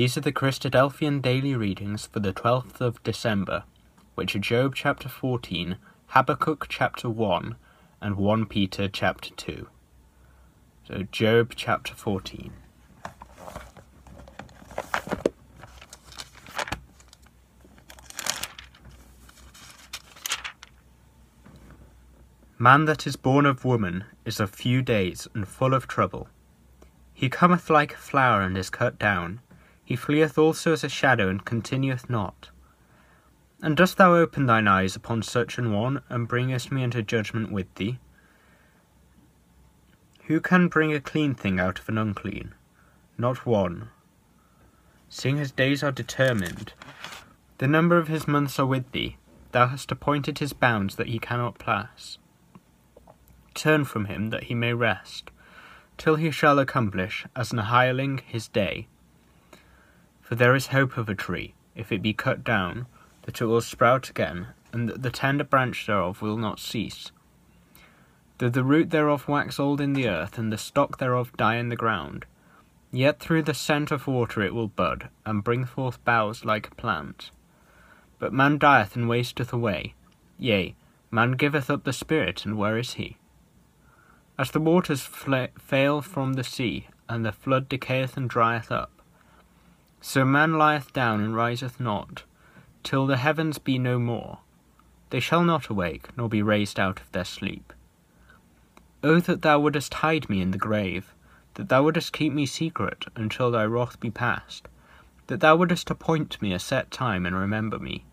these are the Christadelphian daily readings for the 12th of December, which are Job chapter 14, Habakkuk chapter 1, and 1 Peter chapter 2. So, Job chapter 14. Man that is born of woman is of few days and full of trouble. He cometh like a flower and is cut down he fleeth also as a shadow, and continueth not. And dost thou open thine eyes upon such an one, and bringest me into judgment with thee? Who can bring a clean thing out of an unclean? Not one. Seeing his days are determined, the number of his months are with thee, thou hast appointed his bounds that he cannot pass. Turn from him that he may rest, till he shall accomplish, as an hireling, his day. For there is hope of a tree, if it be cut down, that it will sprout again, and that the tender branch thereof will not cease. Though the root thereof wax old in the earth, and the stock thereof die in the ground, yet through the scent of water it will bud, and bring forth boughs like a plant. But man dieth and wasteth away, yea, man giveth up the spirit, and where is he? As the waters fail from the sea, and the flood decayeth and drieth up, so man lieth down and riseth not, till the heavens be no more. They shall not awake, nor be raised out of their sleep. O that thou wouldest hide me in the grave, that thou wouldest keep me secret until thy wrath be past, that thou wouldest appoint me a set time and remember me.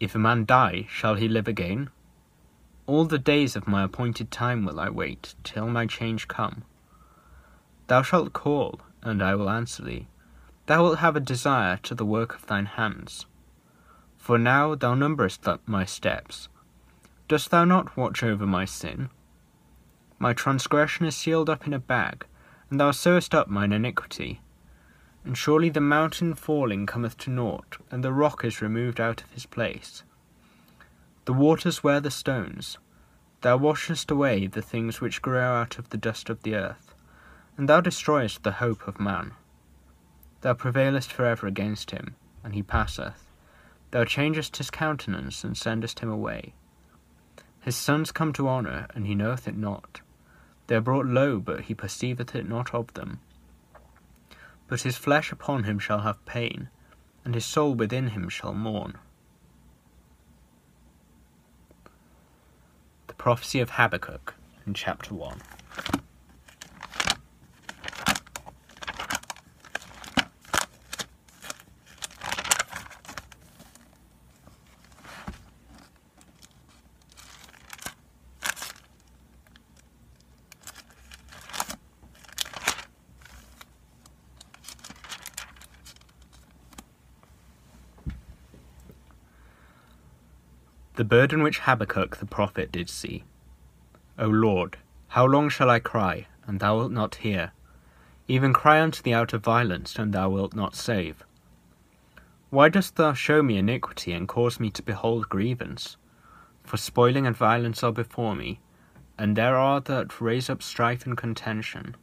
If a man die, shall he live again? All the days of my appointed time will I wait, till my change come. Thou shalt call, and I will answer thee thou wilt have a desire to the work of thine hands. For now thou numberest my steps. Dost thou not watch over my sin? My transgression is sealed up in a bag, and thou sewest up mine iniquity. And surely the mountain falling cometh to naught, and the rock is removed out of his place. The waters wear the stones. Thou washest away the things which grow out of the dust of the earth, and thou destroyest the hope of man. Thou prevailest for ever against him, and he passeth. Thou changest his countenance, and sendest him away. His sons come to honour, and he knoweth it not. They are brought low, but he perceiveth it not of them. But his flesh upon him shall have pain, and his soul within him shall mourn. The prophecy of Habakkuk in chapter 1. The burden which Habakkuk the prophet did see. O Lord, how long shall I cry, and thou wilt not hear? Even cry unto thee out of violence, and thou wilt not save. Why dost thou show me iniquity, and cause me to behold grievance? For spoiling and violence are before me, and there are that raise up strife and contention.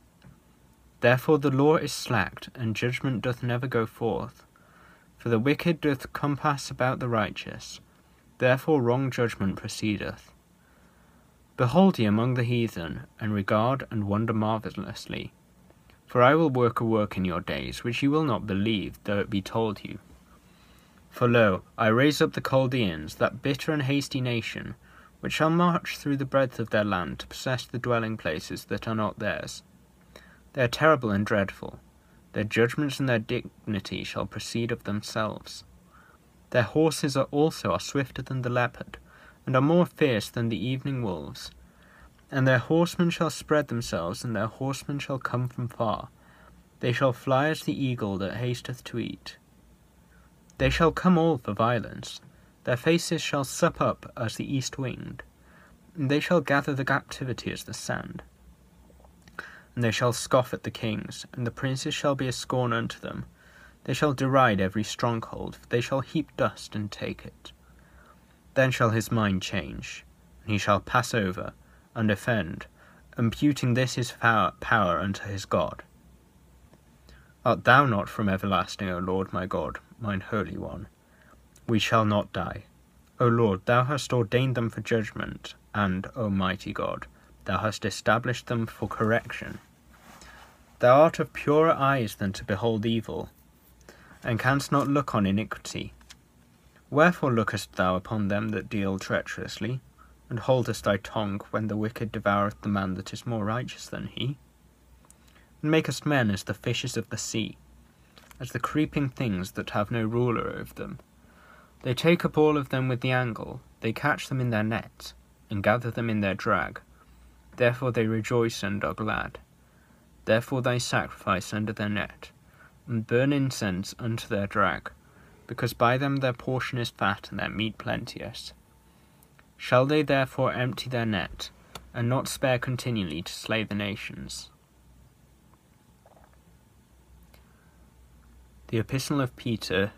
Therefore the law is slacked, and judgment doth never go forth. For the wicked doth compass about the righteous, Therefore wrong judgment proceedeth. Behold ye among the heathen, and regard and wonder marvellously. For I will work a work in your days, which ye will not believe, though it be told you. For lo, I raise up the Chaldeans, that bitter and hasty nation, which shall march through the breadth of their land to possess the dwelling places that are not theirs. They are terrible and dreadful. Their judgments and their dignity shall proceed of themselves. Their horses are also are swifter than the leopard, and are more fierce than the evening wolves. And their horsemen shall spread themselves, and their horsemen shall come from far. They shall fly as the eagle that hasteth to eat. They shall come all for violence, their faces shall sup up as the east wind, and they shall gather the captivity as the sand. And they shall scoff at the kings, and the princes shall be a scorn unto them. They shall deride every stronghold, they shall heap dust and take it. Then shall his mind change, and he shall pass over, and offend, imputing this his power, power unto his God. Art thou not from everlasting, O Lord my God, mine Holy One? We shall not die. O Lord, thou hast ordained them for judgment, and, O mighty God, thou hast established them for correction. Thou art of purer eyes than to behold evil, and canst not look on iniquity. Wherefore lookest thou upon them that deal treacherously, and holdest thy tongue when the wicked devoureth the man that is more righteous than he? And makest men as the fishes of the sea, as the creeping things that have no ruler over them. They take up all of them with the angle, they catch them in their nets, and gather them in their drag. Therefore they rejoice and are glad. Therefore they sacrifice under their net, and burn incense unto their drag, because by them their portion is fat and their meat plenteous. Shall they therefore empty their net, and not spare continually to slay the nations? The Epistle of Peter,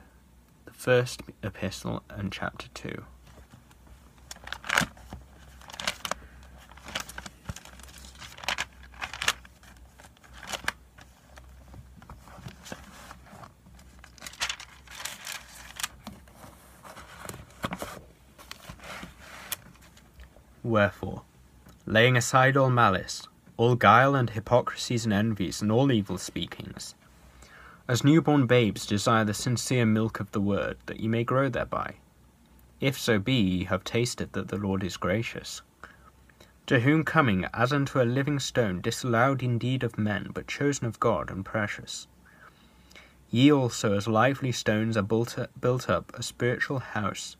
the first epistle, and chapter 2. Wherefore, laying aside all malice, all guile and hypocrisies and envies, and all evil speakings, as newborn babes desire the sincere milk of the word, that ye may grow thereby. If so be ye have tasted that the Lord is gracious. To whom coming as unto a living stone, disallowed indeed of men, but chosen of God and precious. Ye also, as lively stones, are built up a spiritual house,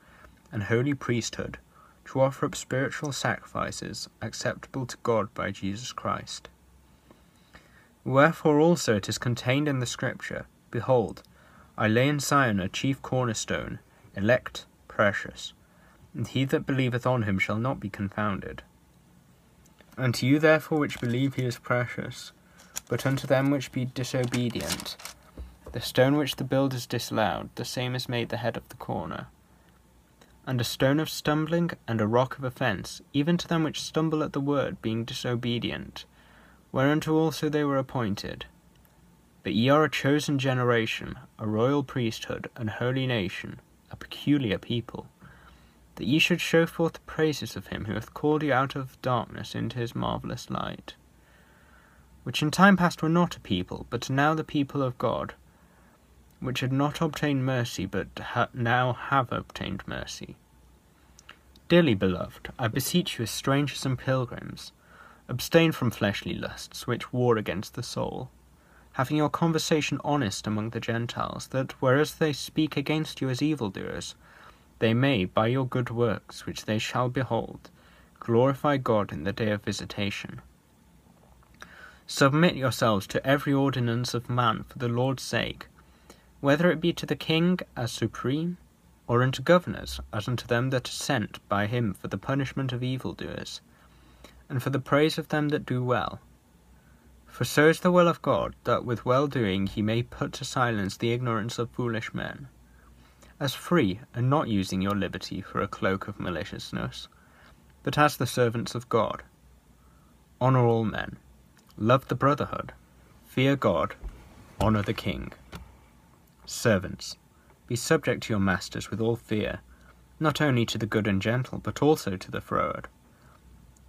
and holy priesthood, to offer up spiritual sacrifices acceptable to God by Jesus Christ. Wherefore also it is contained in the Scripture Behold, I lay in Sion a chief cornerstone, elect, precious, and he that believeth on him shall not be confounded. Unto you therefore which believe he is precious, but unto them which be disobedient, the stone which the builders disallowed, the same is made the head of the corner. And a stone of stumbling and a rock of offence, even to them which stumble at the word, being disobedient whereunto also they were appointed. But ye are a chosen generation, a royal priesthood, an holy nation, a peculiar people, that ye should show forth the praises of him who hath called you out of darkness into his marvellous light, which in time past were not a people, but now the people of God, which had not obtained mercy, but ha- now have obtained mercy. Dearly beloved, I beseech you as strangers and pilgrims, Abstain from fleshly lusts, which war against the soul, having your conversation honest among the Gentiles, that, whereas they speak against you as evildoers, they may, by your good works, which they shall behold, glorify God in the day of visitation. Submit yourselves to every ordinance of man for the Lord's sake, whether it be to the king as supreme, or unto governors as unto them that are sent by him for the punishment of evildoers and for the praise of them that do well. For so is the will of God, that with well doing he may put to silence the ignorance of foolish men, as free, and not using your liberty for a cloak of maliciousness, but as the servants of God. Honour all men, love the brotherhood, fear God, honour the king. Servants, be subject to your masters with all fear, not only to the good and gentle, but also to the froward.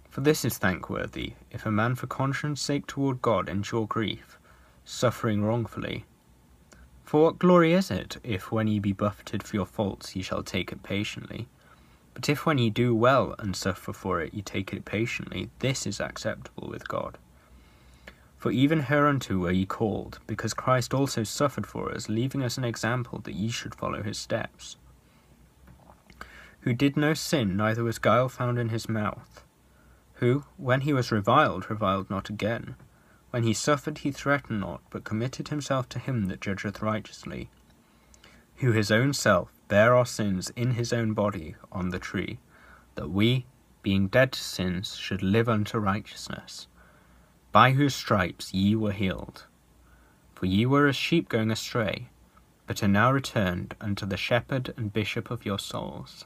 For this is thankworthy, if a man for conscience sake toward God endure grief, suffering wrongfully. For what glory is it, if when ye be buffeted for your faults ye shall take it patiently? But if when ye do well and suffer for it ye take it patiently, this is acceptable with God. For even hereunto were ye called, because Christ also suffered for us, leaving us an example that ye should follow his steps. Who did no sin, neither was guile found in his mouth who, when he was reviled, reviled not again. When he suffered, he threatened not, but committed himself to him that judgeth righteously. who his own self bare our sins in his own body on the tree, that we, being dead to sins, should live unto righteousness, by whose stripes ye were healed. For ye were as sheep going astray, but are now returned unto the shepherd and bishop of your souls.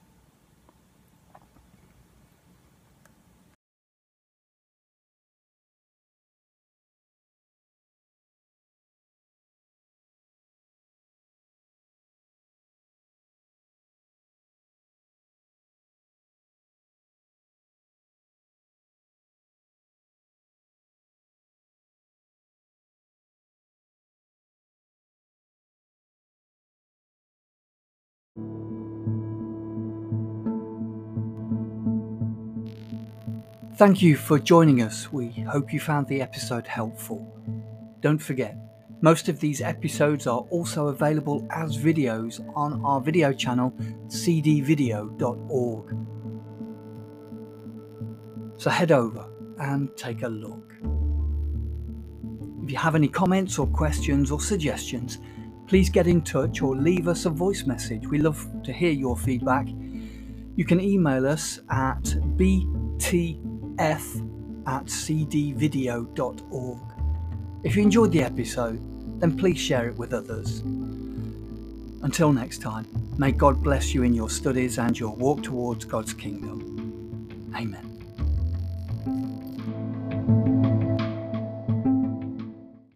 Thank you for joining us. We hope you found the episode helpful. Don't forget, most of these episodes are also available as videos on our video channel, cdvideo.org. So head over and take a look. If you have any comments or questions or suggestions, please get in touch or leave us a voice message. We love to hear your feedback. You can email us at bt f at cdvideo.org. If you enjoyed the episode, then please share it with others. Until next time, may God bless you in your studies and your walk towards God's kingdom. Amen.